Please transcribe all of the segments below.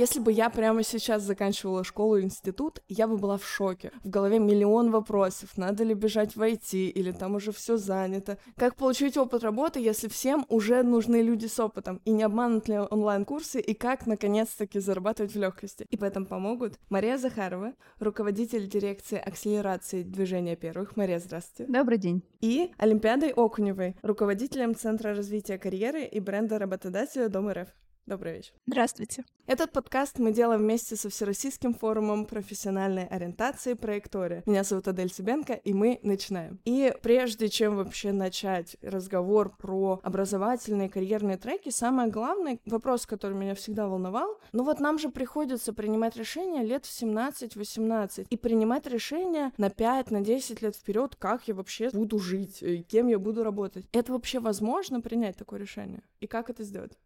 Если бы я прямо сейчас заканчивала школу и институт, я бы была в шоке. В голове миллион вопросов. Надо ли бежать в IT, или там уже все занято? Как получить опыт работы, если всем уже нужны люди с опытом? И не обманут ли онлайн-курсы? И как, наконец-таки, зарабатывать в легкости? И в этом помогут Мария Захарова, руководитель дирекции акселерации движения первых. Мария, здравствуйте. Добрый день. И Олимпиадой Окуневой, руководителем Центра развития карьеры и бренда работодателя Дом РФ. Добрый вечер. Здравствуйте. Этот подкаст мы делаем вместе со Всероссийским форумом профессиональной ориентации «Проектория». Меня зовут Адель Сибенко, и мы начинаем. И прежде чем вообще начать разговор про образовательные карьерные треки, самое главное, вопрос, который меня всегда волновал, ну вот нам же приходится принимать решения лет в 17-18, и принимать решения на 5, на 10 лет вперед, как я вообще буду жить, и кем я буду работать. Это вообще возможно принять такое решение? И как это сделать?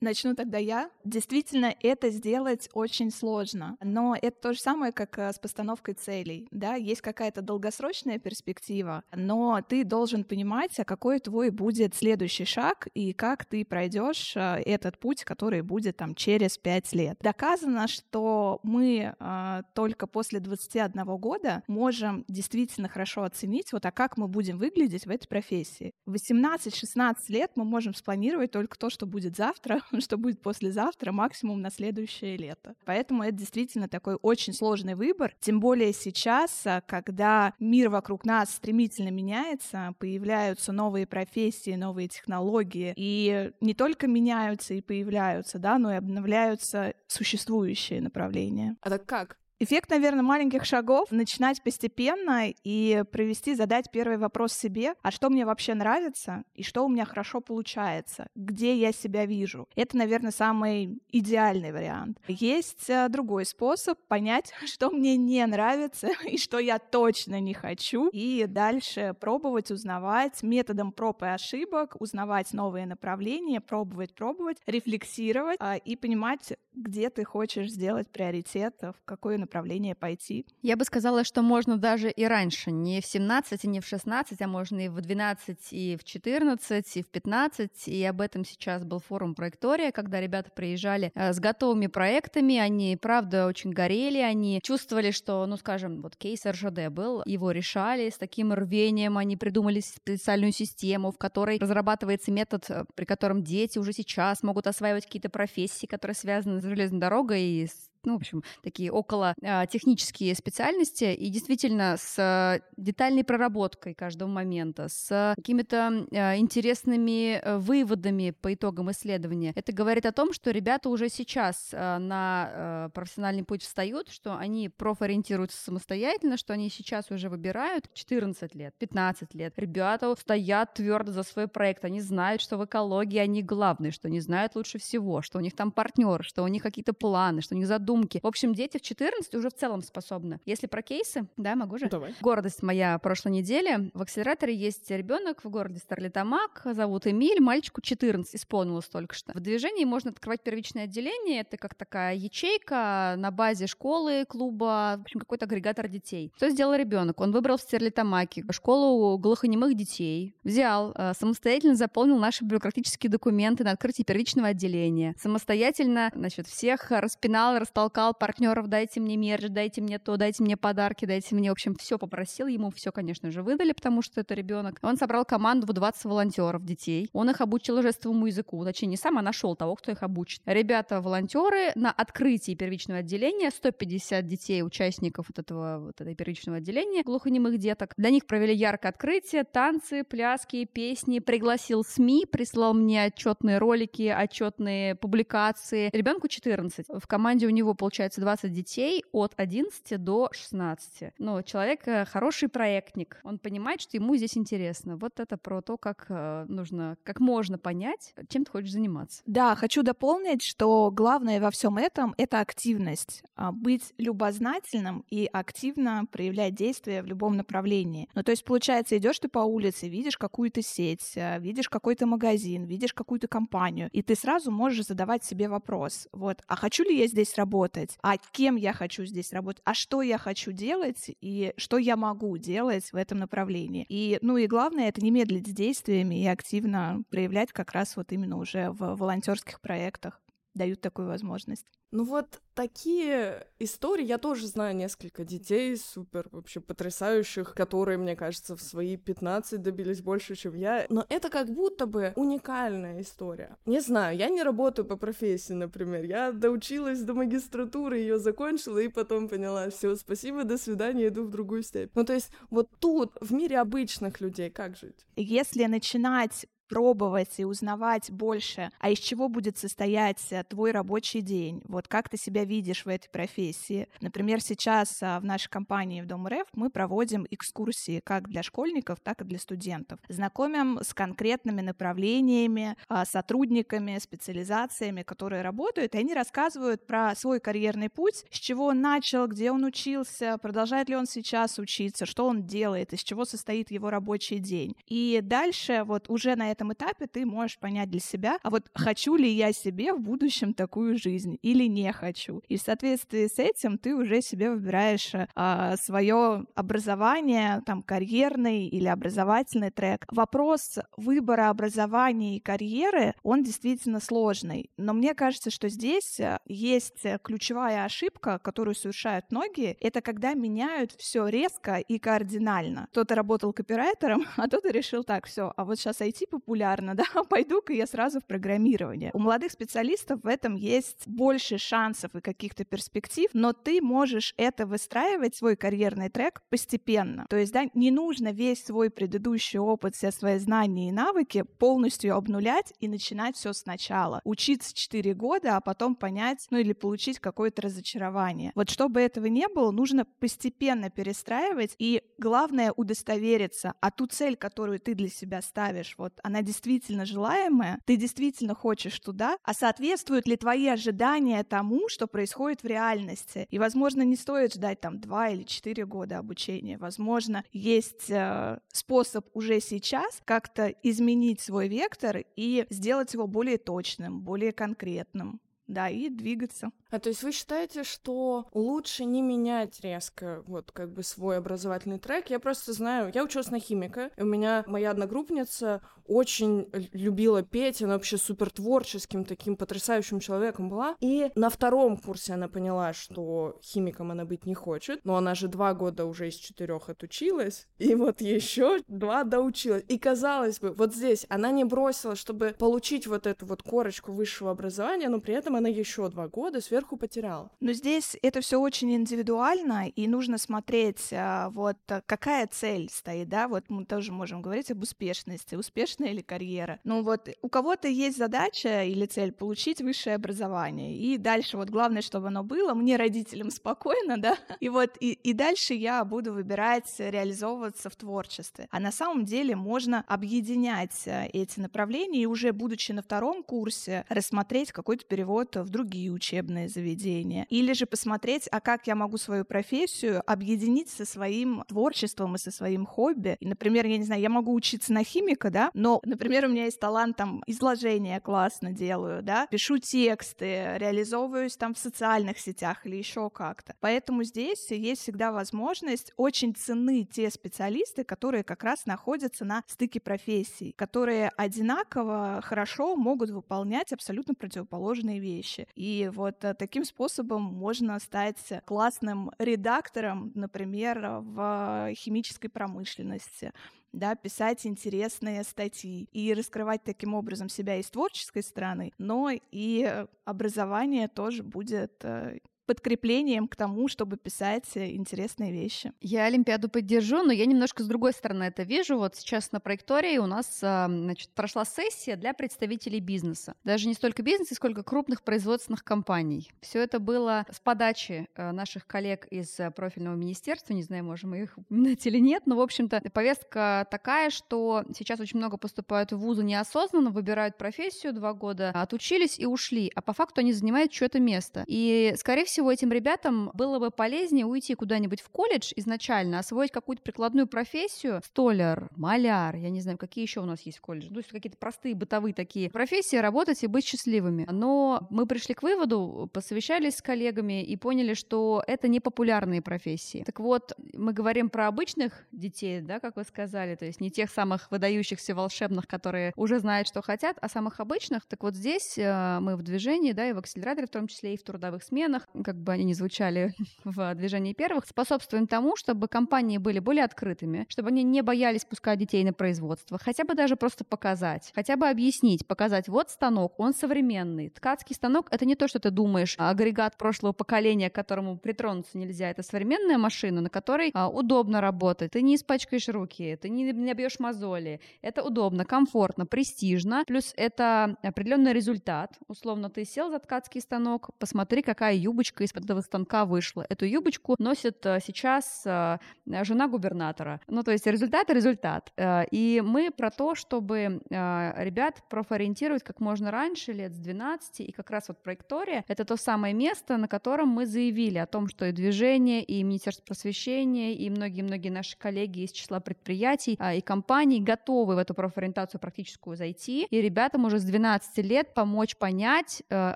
Начну тогда я. Действительно, это сделать очень сложно, но это то же самое, как э, с постановкой целей. Да? Есть какая-то долгосрочная перспектива, но ты должен понимать, а какой твой будет следующий шаг и как ты пройдешь э, этот путь, который будет там через пять лет. Доказано, что мы а, только после 21 года можем действительно хорошо оценить, вот а как мы будем выглядеть в этой профессии. В 18-16 лет мы можем спланировать только то, что будет завтра, что будет послезавтра, максимум на следующее лето. Поэтому это действительно такой очень сложный выбор, тем более сейчас, а, когда мир вокруг нас стремительно меняется, появляются новые профессии, новые технологии, и не только меняются и появляются, да, но и обновляются существующие направления. А так как? Эффект, наверное, маленьких шагов, начинать постепенно и провести, задать первый вопрос себе, а что мне вообще нравится и что у меня хорошо получается, где я себя вижу. Это, наверное, самый идеальный вариант. Есть э, другой способ понять, что мне не нравится и что я точно не хочу, и дальше пробовать, узнавать методом проб и ошибок, узнавать новые направления, пробовать, пробовать, рефлексировать а, и понимать, где ты хочешь сделать приоритет, в какое направление пойти. Я бы сказала, что можно даже и раньше, не в 17, и не в 16, а можно и в 12, и в 14, и в 15. И об этом сейчас был форум Проектория, когда ребята приезжали э, с готовыми проектами. Они, правда, очень горели, они чувствовали, что, ну, скажем, вот кейс РЖД был, его решали с таким рвением, они придумали специальную систему, в которой разрабатывается метод, э, при котором дети уже сейчас могут осваивать какие-то профессии, которые связаны с железной дорогой и с ну, в общем, такие около а, технические специальности, и действительно с детальной проработкой каждого момента, с какими-то а, интересными а, выводами по итогам исследования. Это говорит о том, что ребята уже сейчас а, на а, профессиональный путь встают, что они профориентируются самостоятельно, что они сейчас уже выбирают 14 лет, 15 лет. Ребята стоят твердо за свой проект, они знают, что в экологии они главные, что они знают лучше всего, что у них там партнер, что у них какие-то планы, что у них задумки задумки. В общем, дети в 14 уже в целом способны. Если про кейсы, да, могу же? Давай. Гордость моя прошлой недели. В акселераторе есть ребенок в городе Старлитамак, зовут Эмиль, мальчику 14 исполнилось только что. В движении можно открывать первичное отделение, это как такая ячейка на базе школы, клуба, в общем, какой-то агрегатор детей. Что сделал ребенок? Он выбрал в Стерлитамаке школу глухонемых детей, взял, э, самостоятельно заполнил наши бюрократические документы на открытие первичного отделения, самостоятельно, значит, всех распинал, толкал партнеров, дайте мне мерч, дайте мне то, дайте мне подарки, дайте мне, в общем, все попросил, ему все, конечно же, выдали, потому что это ребенок. Он собрал команду в 20 волонтеров детей, он их обучил жестовому языку, точнее, не сам, а нашел того, кто их обучит. Ребята, волонтеры на открытии первичного отделения, 150 детей, участников вот этого вот этой первичного отделения глухонемых деток. Для них провели яркое открытие, танцы, пляски, песни, пригласил СМИ, прислал мне отчетные ролики, отчетные публикации. Ребенку 14. В команде у него получается 20 детей от 11 до 16. Но человек э, хороший проектник, он понимает, что ему здесь интересно. Вот это про то, как э, нужно, как можно понять, чем ты хочешь заниматься. Да, хочу дополнить, что главное во всем этом — это активность. А, быть любознательным и активно проявлять действия в любом направлении. Ну, то есть, получается, идешь ты по улице, видишь какую-то сеть, э, видишь какой-то магазин, видишь какую-то компанию, и ты сразу можешь задавать себе вопрос, вот, а хочу ли я здесь работать? Работать, а кем я хочу здесь работать, а что я хочу делать и что я могу делать в этом направлении. И, ну и главное, это не медлить с действиями и активно проявлять как раз вот именно уже в волонтерских проектах. Дают такую возможность. Ну вот такие истории, я тоже знаю несколько детей супер вообще потрясающих, которые, мне кажется, в свои 15 добились больше, чем я, но это как будто бы уникальная история. Не знаю, я не работаю по профессии, например, я доучилась до магистратуры, ее закончила и потом поняла, все, спасибо, до свидания, иду в другую степь. Ну то есть вот тут, в мире обычных людей, как жить? Если начинать пробовать и узнавать больше, а из чего будет состоять э, твой рабочий день, вот как ты себя видишь в этой профессии. Например, сейчас а, в нашей компании в Дом РФ мы проводим экскурсии как для школьников, так и для студентов. Знакомим с конкретными направлениями, а, сотрудниками, специализациями, которые работают, и они рассказывают про свой карьерный путь, с чего он начал, где он учился, продолжает ли он сейчас учиться, что он делает, из чего состоит его рабочий день. И дальше вот уже на этом этапе ты можешь понять для себя, а вот хочу ли я себе в будущем такую жизнь или не хочу. И в соответствии с этим ты уже себе выбираешь а, свое образование, там, карьерный или образовательный трек. Вопрос выбора образования и карьеры, он действительно сложный. Но мне кажется, что здесь э, есть ключевая ошибка, которую совершают многие, это когда меняют все резко и кардинально. Кто-то работал копирайтером, а кто-то решил так, все, а вот сейчас IT популярно, да, пойду-ка я сразу в программирование. У молодых специалистов в этом есть больше шансов и каких-то перспектив, но ты можешь это выстраивать, свой карьерный трек, постепенно. То есть, да, не нужно весь свой предыдущий опыт, все свои знания и навыки полностью обнулять и начинать все сначала. Учиться 4 года, а потом понять, ну или получить какое-то разочарование. Вот чтобы этого не было, нужно постепенно перестраивать и, главное, удостовериться, а ту цель, которую ты для себя ставишь, вот она она действительно желаемая, ты действительно хочешь туда, а соответствуют ли твои ожидания тому, что происходит в реальности. И, возможно, не стоит ждать там два или четыре года обучения. Возможно, есть э, способ уже сейчас как-то изменить свой вектор и сделать его более точным, более конкретным да, и двигаться. А то есть вы считаете, что лучше не менять резко вот как бы свой образовательный трек? Я просто знаю, я училась на химика, и у меня моя одногруппница очень любила петь, она вообще супер творческим таким потрясающим человеком была. И на втором курсе она поняла, что химиком она быть не хочет, но она же два года уже из четырех отучилась, и вот еще два доучилась. И казалось бы, вот здесь она не бросила, чтобы получить вот эту вот корочку высшего образования, но при этом она еще два года сверху потеряла. Но здесь это все очень индивидуально, и нужно смотреть, а, вот какая цель стоит, да, вот мы тоже можем говорить об успешности, успешная или карьера. Ну вот у кого-то есть задача или цель получить высшее образование, и дальше вот главное, чтобы оно было, мне родителям спокойно, да, и вот и, и дальше я буду выбирать реализовываться в творчестве. А на самом деле можно объединять а, эти направления и уже будучи на втором курсе рассмотреть какой-то перевод в другие учебные заведения. Или же посмотреть, а как я могу свою профессию объединить со своим творчеством и со своим хобби. И, например, я не знаю, я могу учиться на химика, да, но, например, у меня есть талант там изложения классно делаю, да, пишу тексты, реализовываюсь там в социальных сетях или еще как-то. Поэтому здесь есть всегда возможность очень ценны те специалисты, которые как раз находятся на стыке профессий, которые одинаково хорошо могут выполнять абсолютно противоположные вещи вещи. И вот э, таким способом можно стать классным редактором, например, в химической промышленности да, писать интересные статьи и раскрывать таким образом себя и с творческой стороны, но и образование тоже будет э, подкреплением к тому, чтобы писать э, интересные вещи. Я Олимпиаду поддержу, но я немножко с другой стороны это вижу. Вот сейчас на проектории у нас значит, прошла сессия для представителей бизнеса. Даже не столько бизнеса, сколько крупных производственных компаний. Все это было с подачи э, наших коллег из э, профильного министерства. Не знаю, можем мы их упоминать или нет, но, в общем-то, повестка такая, что сейчас очень много поступают в вузы неосознанно, выбирают профессию, два года отучились и ушли, а по факту они занимают что-то место. И, скорее всего, всего, этим ребятам было бы полезнее уйти куда-нибудь в колледж изначально, освоить какую-то прикладную профессию, столяр, маляр, я не знаю, какие еще у нас есть в колледже, ну, какие-то простые бытовые такие профессии, работать и быть счастливыми. Но мы пришли к выводу, посовещались с коллегами и поняли, что это не популярные профессии. Так вот, мы говорим про обычных детей, да, как вы сказали, то есть не тех самых выдающихся волшебных, которые уже знают, что хотят, а самых обычных. Так вот здесь э, мы в движении, да, и в акселераторе в том числе, и в трудовых сменах, как бы они не звучали в движении первых, способствуем тому, чтобы компании были более открытыми, чтобы они не боялись пускать детей на производство, хотя бы даже просто показать, хотя бы объяснить, показать, вот станок, он современный. Ткацкий станок — это не то, что ты думаешь, а агрегат прошлого поколения, к которому притронуться нельзя. Это современная машина, на которой а, удобно работать. Ты не испачкаешь руки, ты не, не обьешь мозоли. Это удобно, комфортно, престижно. Плюс это определенный результат. Условно, ты сел за ткацкий станок, посмотри, какая юбочка из-под этого станка вышла. Эту юбочку носит а, сейчас а, жена губернатора. Ну, то есть результат — результат. А, и мы про то, чтобы ребят профориентировать как можно раньше, лет с 12, и как раз вот проектория — это то самое место, на котором мы заявили о том, что и движение, и Министерство просвещения, и многие-многие наши коллеги из числа предприятий а, и компаний готовы в эту профориентацию практическую зайти, и ребятам уже с 12 лет помочь понять э,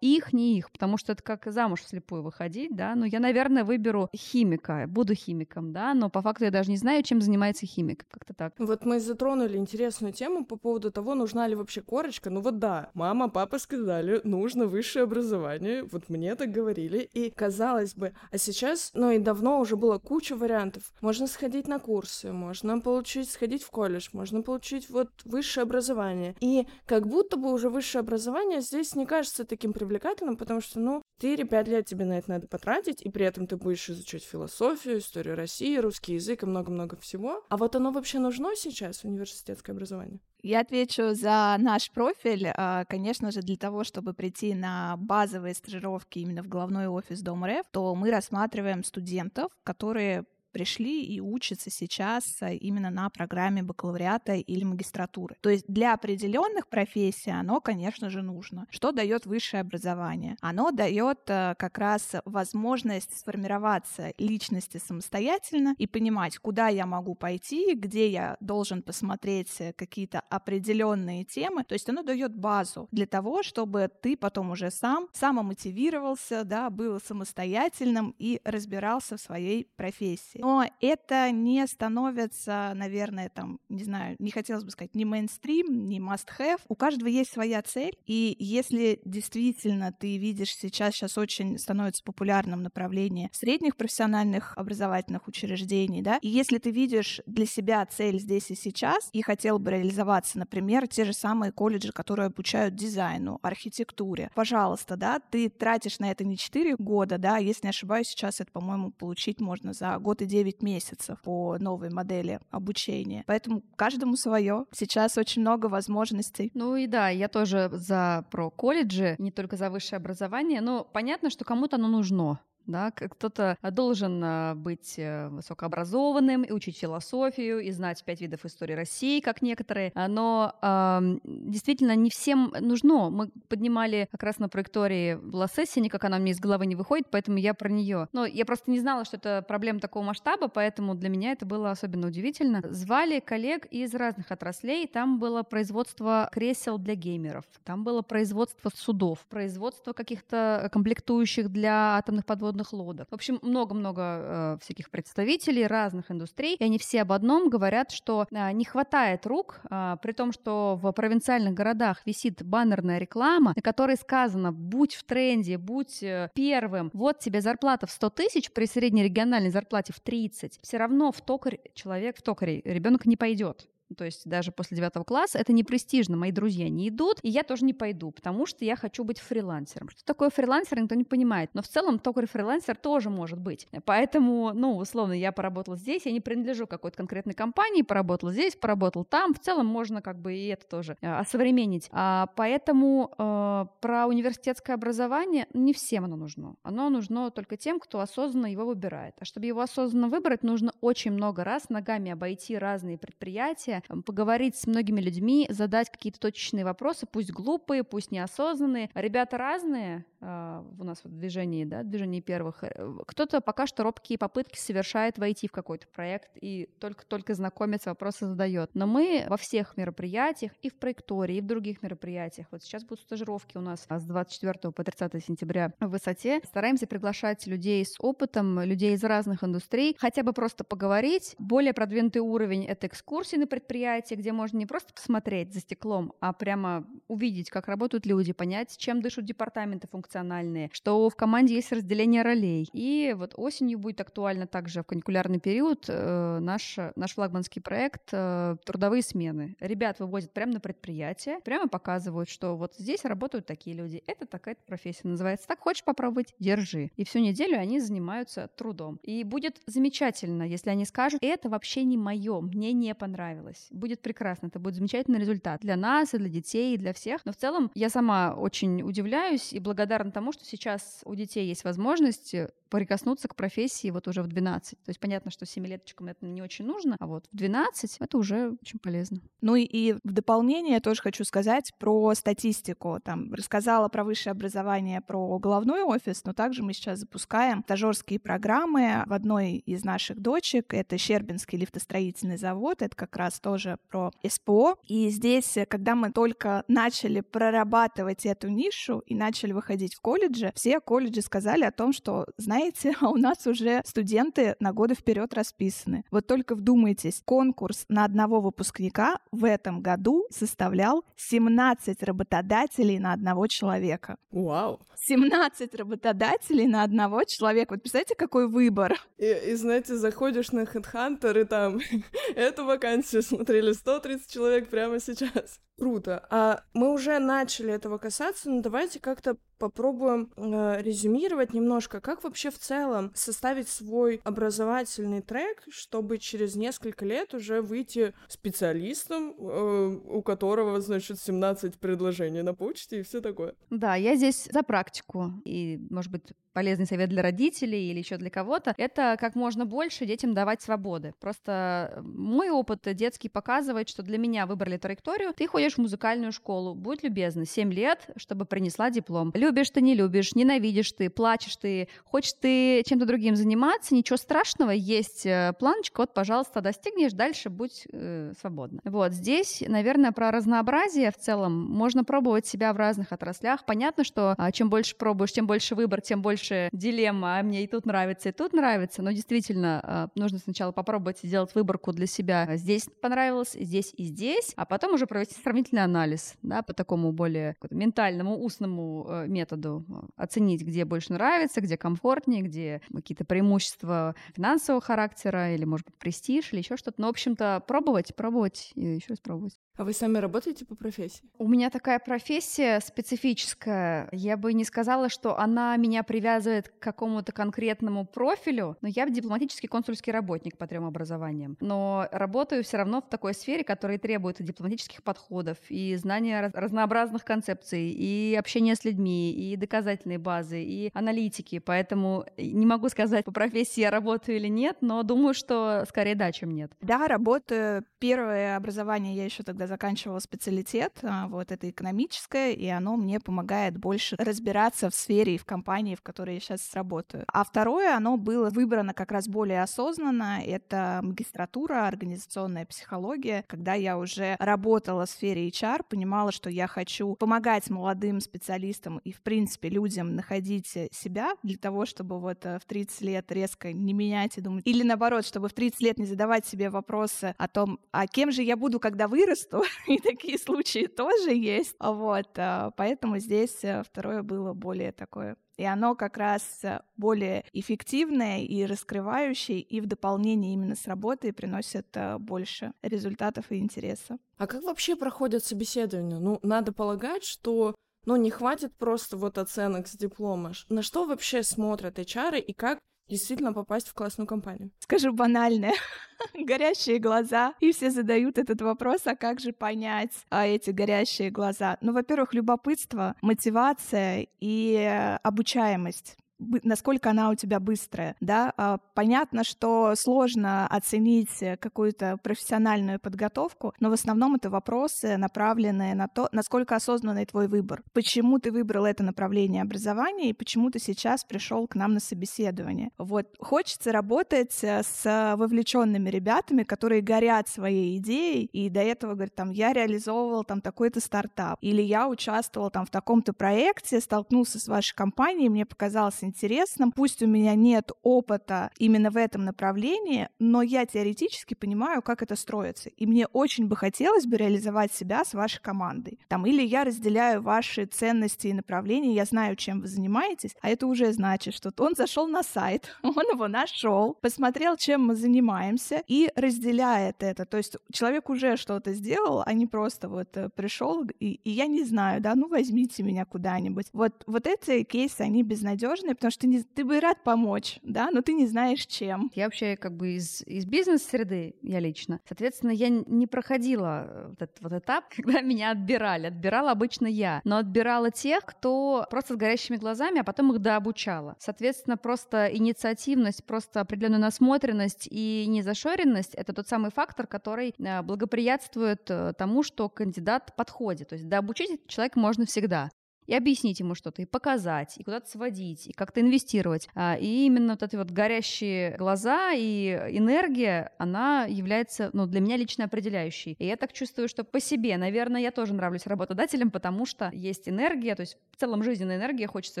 их, не их, потому что это как замуж вслепую выходить, да, ну я, наверное, выберу химика, буду химиком, да, но по факту я даже не знаю, чем занимается химик, как-то так. Вот мы затронули интересную тему по поводу того, нужна ли вообще корочка, ну вот да, мама, папа сказали, нужно высшее образование, вот мне так говорили, и казалось бы, а сейчас, ну и давно уже было куча вариантов, можно сходить на курсы, можно получить, сходить в колледж, можно получить вот высшее образование, и как будто бы уже высшее образование здесь не кажется таким привлекательным, потому что, ну, 4-5 лет тебе на это надо потратить, и при этом ты будешь изучать философию, историю России, русский язык и много-много всего. А вот оно вообще нужно сейчас, университетское образование? Я отвечу за наш профиль. А, конечно же, для того, чтобы прийти на базовые стажировки именно в главной офис Дом РФ, то мы рассматриваем студентов, которые пришли и учатся сейчас э, именно на программе бакалавриата или магистратуры. То есть для определенных профессий оно, конечно же, нужно. Что дает высшее образование? Оно дает э, как раз возможность сформироваться личности самостоятельно и понимать, куда я могу пойти, где я должен посмотреть э, какие-то определенные темы. То есть оно дает базу для того, чтобы ты потом уже сам самомотивировался, да, был самостоятельным и разбирался в своей профессии но это не становится, наверное, там, не знаю, не хотелось бы сказать, ни мейнстрим, ни must-have. У каждого есть своя цель, и если действительно ты видишь сейчас, сейчас очень становится популярным направление средних профессиональных образовательных учреждений, да, и если ты видишь для себя цель здесь и сейчас и хотел бы реализоваться, например, те же самые колледжи, которые обучают дизайну, архитектуре, пожалуйста, да, ты тратишь на это не 4 года, да, если не ошибаюсь, сейчас это, по-моему, получить можно за год и 9 месяцев по новой модели обучения. Поэтому каждому свое. Сейчас очень много возможностей. Ну и да, я тоже за про колледжи, не только за высшее образование. Но понятно, что кому-то оно нужно да, кто-то должен а, быть э, высокообразованным и учить философию, и знать пять видов истории России, как некоторые, а, но э, действительно не всем нужно. Мы поднимали как раз на проектории Лассесси, никак она мне из головы не выходит, поэтому я про нее. Но я просто не знала, что это проблема такого масштаба, поэтому для меня это было особенно удивительно. Звали коллег из разных отраслей, там было производство кресел для геймеров, там было производство судов, производство каких-то комплектующих для атомных подводных подводных лодок. В общем, много-много э, всяких представителей разных индустрий, и они все об одном говорят, что э, не хватает рук, э, при том, что в провинциальных городах висит баннерная реклама, на которой сказано «будь в тренде, будь э, первым, вот тебе зарплата в 100 тысяч при средней региональной зарплате в 30». Все равно в токарь человек, в токаре ребенок не пойдет то есть даже после девятого класса, это не престижно. Мои друзья не идут, и я тоже не пойду, потому что я хочу быть фрилансером. Что такое фрилансер, никто не понимает. Но в целом токарь-фрилансер тоже может быть. Поэтому, ну, условно, я поработала здесь, я не принадлежу какой-то конкретной компании, поработала здесь, поработал там. В целом можно как бы и это тоже э, осовременить. А, поэтому э, про университетское образование не всем оно нужно. Оно нужно только тем, кто осознанно его выбирает. А чтобы его осознанно выбрать, нужно очень много раз ногами обойти разные предприятия, мероприятие, поговорить с многими людьми, задать какие-то точечные вопросы, пусть глупые, пусть неосознанные. Ребята разные, а, у нас в движении, да, движении первых. Э, кто-то пока что робкие попытки совершает войти в какой-то проект и только-только знакомится, вопросы задает. Но мы во всех мероприятиях, и в проекторе, и в других мероприятиях, вот сейчас будут стажировки у нас с 24 по 30 сентября в высоте, стараемся приглашать людей с опытом, людей из разных индустрий, хотя бы просто поговорить. Более продвинутый уровень — это экскурсии на предприятии, где можно не просто посмотреть за стеклом, а прямо увидеть, как работают люди, понять, чем дышат департаменты функциональные, что в команде есть разделение ролей. И вот осенью будет актуально также в каникулярный период э, наш, наш флагманский проект э, «Трудовые смены». Ребят вывозят прямо на предприятие, прямо показывают, что вот здесь работают такие люди, это такая-то профессия называется. Так хочешь попробовать? Держи. И всю неделю они занимаются трудом. И будет замечательно, если они скажут, это вообще не мое, мне не понравилось. Будет прекрасно, это будет замечательный результат для нас, и для детей, и для всех. Но в целом я сама очень удивляюсь и благодарна тому, что сейчас у детей есть возможность э, прикоснуться к профессии вот уже в 12. То есть понятно, что семилеточкам это не очень нужно, а вот в 12 это уже очень полезно. Ну и в дополнение я тоже хочу сказать про статистику. Там рассказала про высшее образование, про головной офис, но также мы сейчас запускаем стажерские программы в одной из наших дочек. Это Щербинский лифтостроительный завод. Это как раз тоже про СПО. И здесь, когда мы только начали прорабатывать эту нишу и начали выходить в колледжи, все колледжи сказали о том, что, знаете, а у нас уже студенты на годы вперед расписаны. Вот только вдумайтесь, конкурс на одного выпускника в этом году составлял 17 работодателей на одного человека. Вау! 17 работодателей на одного человека. Вот представляете, какой выбор? И, и знаете, заходишь на HeadHunter, и там эту вакансию смотрели 130 человек прямо сейчас. Круто. А мы уже начали этого касаться, но давайте как-то попробуем э, резюмировать немножко, как вообще в целом составить свой образовательный трек, чтобы через несколько лет уже выйти специалистом, э, у которого, значит, 17 предложений на почте и все такое. Да, я здесь за практику. И, может быть, полезный совет для родителей или еще для кого-то, это как можно больше детям давать свободы. Просто э, мой опыт детский показывает, что для меня выбрали траекторию, ты ходишь в музыкальную школу, будь любезна, 7 лет, чтобы принесла диплом. Любишь ты, не любишь, ненавидишь ты, плачешь ты, хочешь ты чем-то другим заниматься, ничего страшного, есть э, планочка, вот, пожалуйста, достигнешь, дальше будь э, свободна. Вот, здесь, наверное, про разнообразие в целом. Можно пробовать себя в разных отраслях. Понятно, что а, чем больше пробуешь, тем больше выбор, тем больше дилемма, а мне и тут нравится, и тут нравится, но действительно а, нужно сначала попробовать сделать выборку для себя. Здесь понравилось, здесь и здесь, а потом уже провести сравнительный анализ, да, по такому более ментальному, устному э, методу а, оценить, где больше нравится, где комфортнее, где какие-то преимущества финансового характера или, может быть, престиж или еще что-то. Но, в общем-то, пробовать, пробовать и еще раз пробовать. А вы сами работаете по профессии? У меня такая профессия специфическая. Я бы не сказала, что она меня привязывает к какому-то конкретному профилю, но я дипломатический консульский работник по трем образованиям. Но работаю все равно в такой сфере, которая требует и дипломатических подходов, и знания разнообразных концепций, и общения с людьми, и доказательной базы, и аналитики. Поэтому не могу сказать, по профессии я работаю или нет, но думаю, что скорее да, чем нет. Да, работаю. Первое образование я еще тогда заканчивала специалитет, а, вот это экономическое, и оно мне помогает больше разбираться в сфере и в компании, в которой я сейчас работаю. А второе, оно было выбрано как раз более осознанно, это магистратура, организационная психология, когда я уже работала в сфере HR, понимала, что я хочу помогать молодым специалистам и, в принципе, людям находить себя для того, чтобы вот э, в 30 лет резко не менять и думать, или наоборот, чтобы в 30 лет не задавать себе вопросы о том, а кем же я буду, когда вырасту, и такие случаи тоже есть. Вот, а, поэтому здесь э, второе было более такое и оно как раз э, более эффективное и раскрывающее, и в дополнение именно с работой приносит э, больше результатов и интереса. А как вообще проходят собеседования? Ну, надо полагать, что ну, не хватит просто вот оценок с диплома. На что вообще смотрят HR и как действительно попасть в классную компанию? Скажу банальное. горящие глаза. И все задают этот вопрос, а как же понять а, эти горящие глаза? Ну, во-первых, любопытство, мотивация и обучаемость. Насколько она у тебя быстрая, да. А, понятно, что сложно оценить какую-то профессиональную подготовку, но в основном это вопросы, направленные на то, насколько осознанный твой выбор. Почему ты выбрал это направление образования и почему ты сейчас пришел к нам на собеседование. Вот хочется работать э, с вовлеченными ребятами, которые горят своей идеей, и до этого говорят, там, я реализовывал там такой-то стартап, или я участвовал там в таком-то проекте, столкнулся с вашей компанией, мне показалось интересным, пусть у меня нет опыта именно в этом направлении, но я теоретически понимаю, как это строится, и мне очень бы хотелось бы реализовать себя с вашей командой. Там, или я разделяю ваши ценности и направления, я знаю, чем вы занимаетесь, а это уже значит, что он зашел на сайт, он его нашел, посмотрел, чем мы занимаемся и разделяет это. То есть человек уже что-то сделал, а не просто вот э, пришел и, и я не знаю, да, ну возьмите меня куда-нибудь. Вот, вот эти кейсы, они безнадежные, потому что ты, не, ты бы рад помочь, да, но ты не знаешь чем. Я вообще как бы из, из бизнес-среды, я лично. Соответственно, я не проходила вот этот вот этап, когда меня отбирали. Отбирала обычно я, но отбирала тех, кто просто с горящими глазами, а потом их дообучала. Соответственно, просто инициативность, просто определенная насмотренность и незашоренность — это тот самый фактор, который э, благоприятствует э, тому, что кандидат подходит. То есть дообучить человека можно всегда и объяснить ему что-то, и показать, и куда-то сводить, и как-то инвестировать. А, и именно вот эти вот горящие глаза и энергия, она является, ну, для меня лично определяющей. И я так чувствую, что по себе, наверное, я тоже нравлюсь работодателям, потому что есть энергия, то есть в целом жизненная энергия, хочется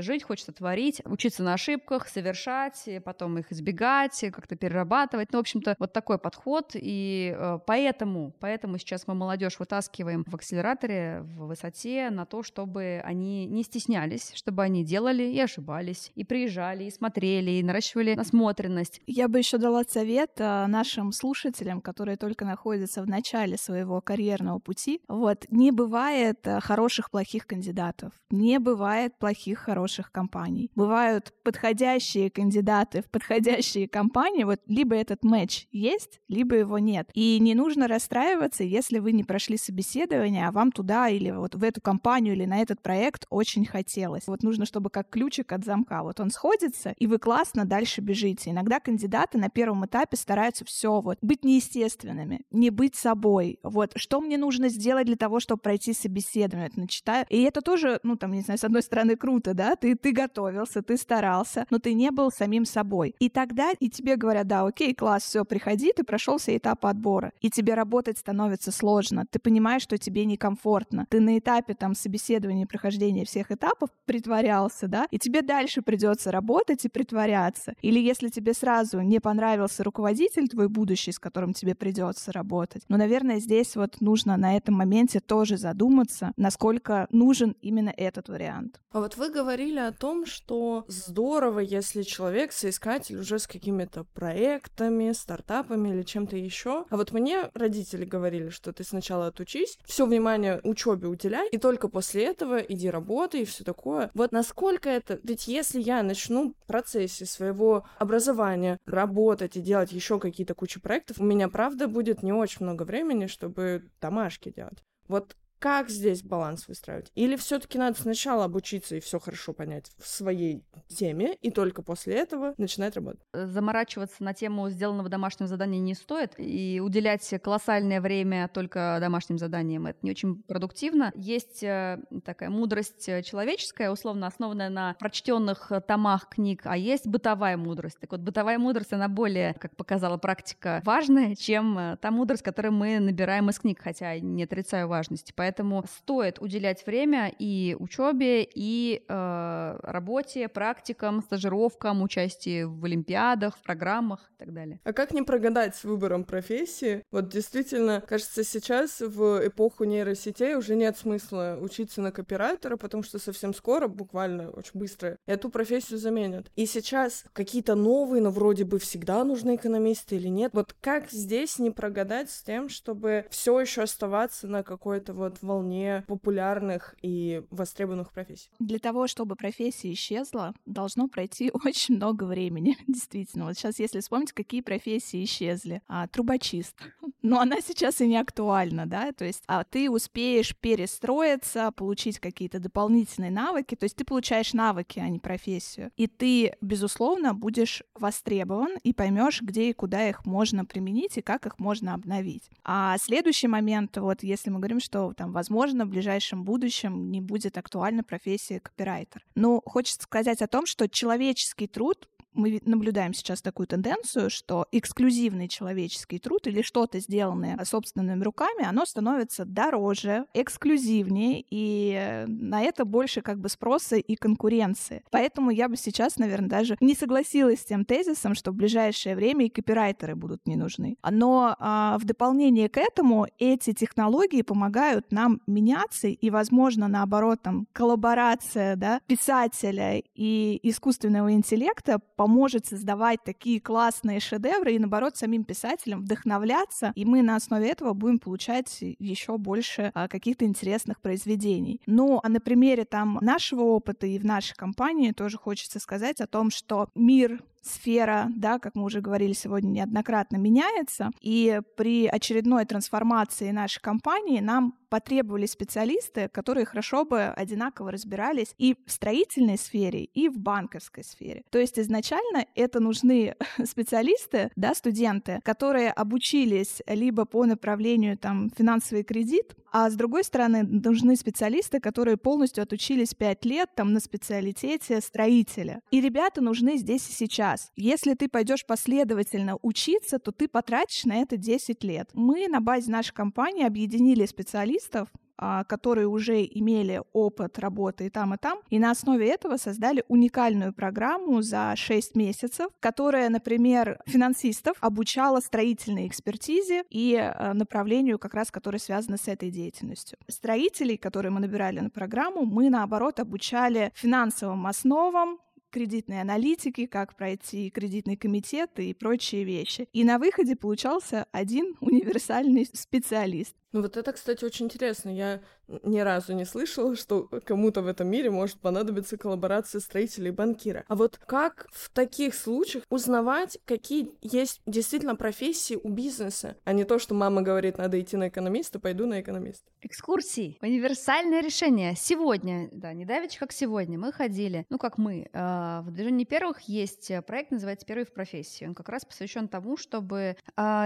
жить, хочется творить, учиться на ошибках, совершать, потом их избегать, как-то перерабатывать. Ну, в общем-то, вот такой подход. И э, поэтому, поэтому сейчас мы молодежь вытаскиваем в акселераторе, в высоте на то, чтобы они не стеснялись, чтобы они делали и ошибались, и приезжали, и смотрели, и наращивали насмотренность. Я бы еще дала совет э, нашим слушателям, которые только находятся в начале своего карьерного пути. Вот, не бывает э, хороших, плохих кандидатов, не бывает плохих, хороших компаний. Бывают подходящие кандидаты в подходящие компании, вот либо этот матч есть, либо его нет. И не нужно расстраиваться, если вы не прошли собеседование, а вам туда или вот в эту компанию или на этот проект очень хотелось. Вот нужно, чтобы как ключик от замка. Вот он сходится, и вы классно дальше бежите. Иногда кандидаты на первом этапе стараются все вот быть неестественными, не быть собой. Вот что мне нужно сделать для того, чтобы пройти собеседование? Это начитаю. И это тоже, ну там, не знаю, с одной стороны круто, да? Ты, ты готовился, ты старался, но ты не был самим собой. И тогда и тебе говорят, да, окей, класс, все, приходи, ты прошел все этапы отбора. И тебе работать становится сложно. Ты понимаешь, что тебе некомфортно. Ты на этапе там собеседования, прохождения прохождения всех этапов притворялся, да, и тебе дальше придется работать и притворяться. Или если тебе сразу не понравился руководитель твой будущий, с которым тебе придется работать, ну, наверное, здесь вот нужно на этом моменте тоже задуматься, насколько нужен именно этот вариант. А вот вы говорили о том, что здорово, если человек, соискатель уже с какими-то проектами, стартапами или чем-то еще. А вот мне родители говорили, что ты сначала отучись, все внимание учебе уделяй, и только после этого иди работать работы и все такое. Вот насколько это... Ведь если я начну в процессе своего образования работать и делать еще какие-то кучу проектов, у меня, правда, будет не очень много времени, чтобы домашки делать. Вот как здесь баланс выстраивать? Или все-таки надо сначала обучиться и все хорошо понять в своей теме, и только после этого начинать работать? Заморачиваться на тему сделанного домашнего задания не стоит, и уделять колоссальное время только домашним заданиям это не очень продуктивно. Есть э, такая мудрость человеческая, условно основанная на прочтенных томах книг, а есть бытовая мудрость. Так вот, бытовая мудрость, она более, как показала практика, важная, чем э, та мудрость, которую мы набираем из книг, хотя не отрицаю важности. Поэтому Поэтому стоит уделять время и учебе, и э, работе, практикам, стажировкам, участию в олимпиадах, в программах и так далее. А как не прогадать с выбором профессии? Вот действительно, кажется, сейчас в эпоху нейросетей уже нет смысла учиться на копирайтера, потому что совсем скоро, буквально очень быстро, эту профессию заменят. И сейчас какие-то новые, но вроде бы всегда нужны экономисты или нет. Вот как здесь не прогадать с тем, чтобы все еще оставаться на какой-то вот волне популярных и востребованных профессий? Для того, чтобы профессия исчезла, должно пройти очень много времени, действительно. Вот сейчас, если вспомнить, какие профессии исчезли. А, трубочист. Но она сейчас и не актуальна, да, то есть а ты успеешь перестроиться, получить какие-то дополнительные навыки, то есть ты получаешь навыки, а не профессию. И ты, безусловно, будешь востребован и поймешь, где и куда их можно применить и как их можно обновить. А следующий момент, вот если мы говорим, что там, возможно, в ближайшем будущем не будет актуальна профессия копирайтер. Ну, хочется сказать о том, что человеческий труд мы наблюдаем сейчас такую тенденцию, что эксклюзивный человеческий труд или что-то сделанное собственными руками, оно становится дороже, эксклюзивнее, и на это больше как бы спроса и конкуренции. Поэтому я бы сейчас, наверное, даже не согласилась с тем тезисом, что в ближайшее время и копирайтеры будут не нужны. Но а, в дополнение к этому эти технологии помогают нам меняться, и, возможно, наоборот, там, коллаборация да, писателя и искусственного интеллекта поможет создавать такие классные шедевры и, наоборот, самим писателям вдохновляться, и мы на основе этого будем получать еще больше а, каких-то интересных произведений. Ну, а на примере там нашего опыта и в нашей компании тоже хочется сказать о том, что мир сфера, да, как мы уже говорили сегодня неоднократно, меняется, и при очередной трансформации нашей компании нам потребовались специалисты, которые хорошо бы одинаково разбирались и в строительной сфере, и в банковской сфере. То есть изначально это нужны специалисты, да, студенты, которые обучились либо по направлению там финансовый кредит, а с другой стороны нужны специалисты, которые полностью отучились 5 лет там на специалитете строителя. И ребята нужны здесь и сейчас. Если ты пойдешь последовательно учиться, то ты потратишь на это 10 лет. Мы на базе нашей компании объединили специалистов, а, которые уже имели опыт работы и там, и там, и на основе этого создали уникальную программу за 6 месяцев, которая, например, финансистов обучала строительной экспертизе и а, направлению, как раз, которое связано с этой деятельностью. Строителей, которые мы набирали на программу, мы, наоборот, обучали финансовым основам, кредитной аналитики, как пройти кредитный комитет и прочие вещи. И на выходе получался один универсальный специалист. Ну вот это, кстати, очень интересно. Я ни разу не слышала, что кому-то в этом мире может понадобиться коллаборация строителя и банкира. А вот как в таких случаях узнавать, какие есть действительно профессии у бизнеса, а не то, что мама говорит, надо идти на экономиста, пойду на экономиста. Экскурсии. Универсальное решение. Сегодня, да, не давеча, как сегодня, мы ходили, ну как мы, э, в движении первых есть проект, называется «Первый в профессии». Он как раз посвящен тому, чтобы э,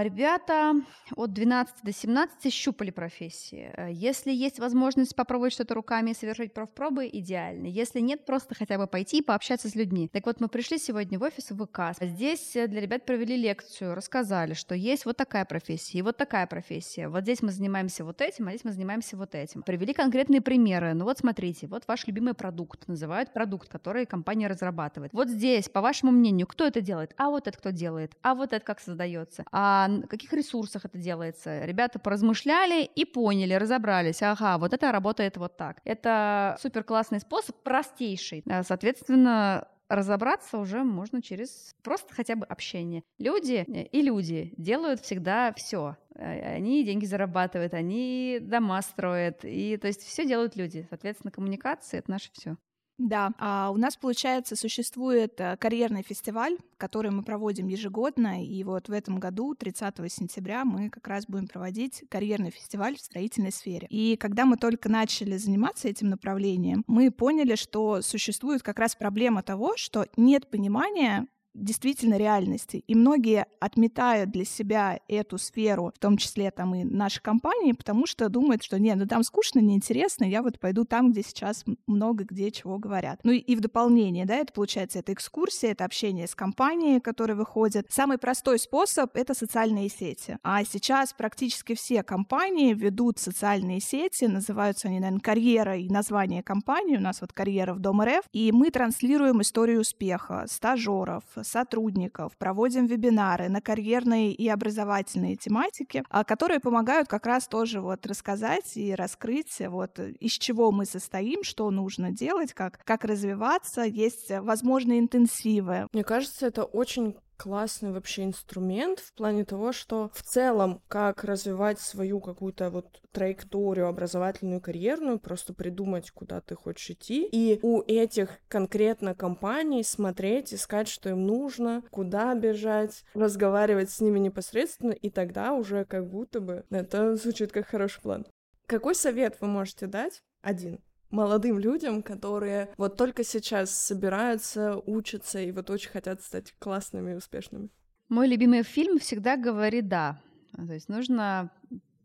ребята от 12 до 17 щупали профессии. Э, если есть возможность возможность попробовать что-то руками и совершить профпробы идеально. Если нет, просто хотя бы пойти и пообщаться с людьми. Так вот, мы пришли сегодня в офис ВК. Здесь э, для ребят провели лекцию, рассказали, что есть вот такая профессия и вот такая профессия. Вот здесь мы занимаемся вот этим, а здесь мы занимаемся вот этим. Привели конкретные примеры. Ну вот смотрите, вот ваш любимый продукт. Называют продукт, который компания разрабатывает. Вот здесь, по вашему мнению, кто это делает? А вот это кто делает? А вот это как создается? А на каких ресурсах это делается? Ребята поразмышляли и поняли, разобрались. Ага, вот это работает вот так. Это супер классный способ, простейший. Э, соответственно, разобраться уже можно через просто хотя бы общение. Люди э, и люди делают всегда все. Э, они деньги зарабатывают, они дома строят, и то есть все делают люди. Соответственно, коммуникация это наше все. Да, а у нас, получается, существует э, карьерный фестиваль, который мы проводим ежегодно, и вот в этом году, 30 сентября, мы как раз будем проводить карьерный фестиваль в строительной сфере. И когда мы только начали заниматься этим направлением, мы поняли, что существует как раз проблема того, что нет понимания действительно реальности. И многие отметают для себя эту сферу, в том числе там и наши компании, потому что думают, что не, ну там скучно, неинтересно, я вот пойду там, где сейчас много где чего говорят. Ну и, и в дополнение, да, это получается, это экскурсия, это общение с компанией, которые выходят. Самый простой способ — это социальные сети. А сейчас практически все компании ведут социальные сети, называются они, наверное, карьера и название компании. У нас вот карьера в Дом РФ, и мы транслируем историю успеха стажеров, сотрудников, проводим вебинары на карьерные и образовательные тематики, а, которые помогают как раз тоже вот рассказать и раскрыть, вот из чего мы состоим, что нужно делать, как, как развиваться, есть возможные интенсивы. Мне кажется, это очень классный вообще инструмент в плане того, что в целом, как развивать свою какую-то вот траекторию образовательную, карьерную, просто придумать, куда ты хочешь идти, и у этих конкретно компаний смотреть, искать, что им нужно, куда бежать, разговаривать с ними непосредственно, и тогда уже как будто бы это звучит как хороший план. Какой совет вы можете дать? Один молодым людям, которые вот только сейчас собираются, учатся и вот очень хотят стать классными и успешными? Мой любимый фильм всегда говорит «да». То есть нужно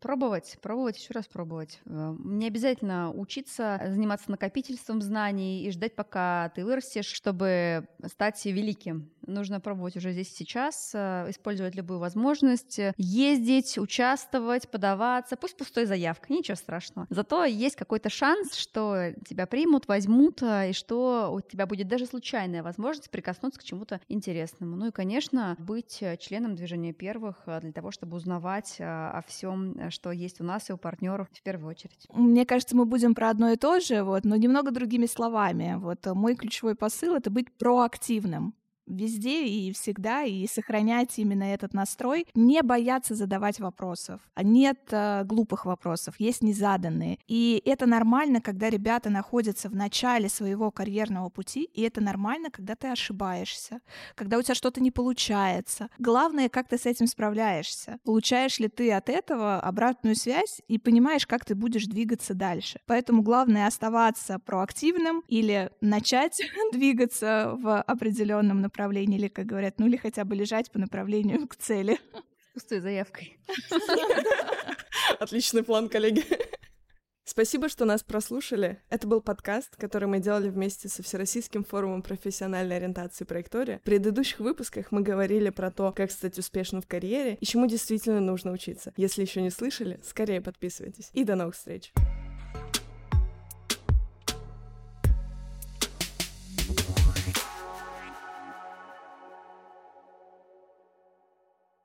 Пробовать, пробовать, еще раз пробовать. Э, не обязательно учиться, заниматься накопительством знаний и ждать, пока ты вырастешь, чтобы стать великим. Нужно пробовать уже здесь сейчас, э, использовать любую возможность, ездить, участвовать, подаваться. Пусть пустой заявка, ничего страшного. Зато есть какой-то шанс, что тебя примут, возьмут, э, и что у тебя будет даже случайная возможность прикоснуться к чему-то интересному. Ну и, конечно, быть членом движения первых для того, чтобы узнавать о всем, что есть у нас и у партнеров в первую очередь. Мне кажется, мы будем про одно и то же, вот, но немного другими словами. Вот мой ключевой посыл — это быть проактивным везде и всегда, и сохранять именно этот настрой, не бояться задавать вопросов. Нет э, глупых вопросов, есть незаданные. И это нормально, когда ребята находятся в начале своего карьерного пути, и это нормально, когда ты ошибаешься, когда у тебя что-то не получается. Главное, как ты с этим справляешься. Получаешь ли ты от этого обратную связь и понимаешь, как ты будешь двигаться дальше. Поэтому главное оставаться проактивным или начать двигаться в определенном направлении направлении, или, как говорят, ну или хотя бы лежать по направлению к цели. Пустой заявкой. Отличный план, коллеги. Спасибо, что нас прослушали. Это был подкаст, который мы делали вместе со Всероссийским форумом профессиональной ориентации проектория. В предыдущих выпусках мы говорили про то, как стать успешным в карьере и чему действительно нужно учиться. Если еще не слышали, скорее подписывайтесь. И до новых встреч!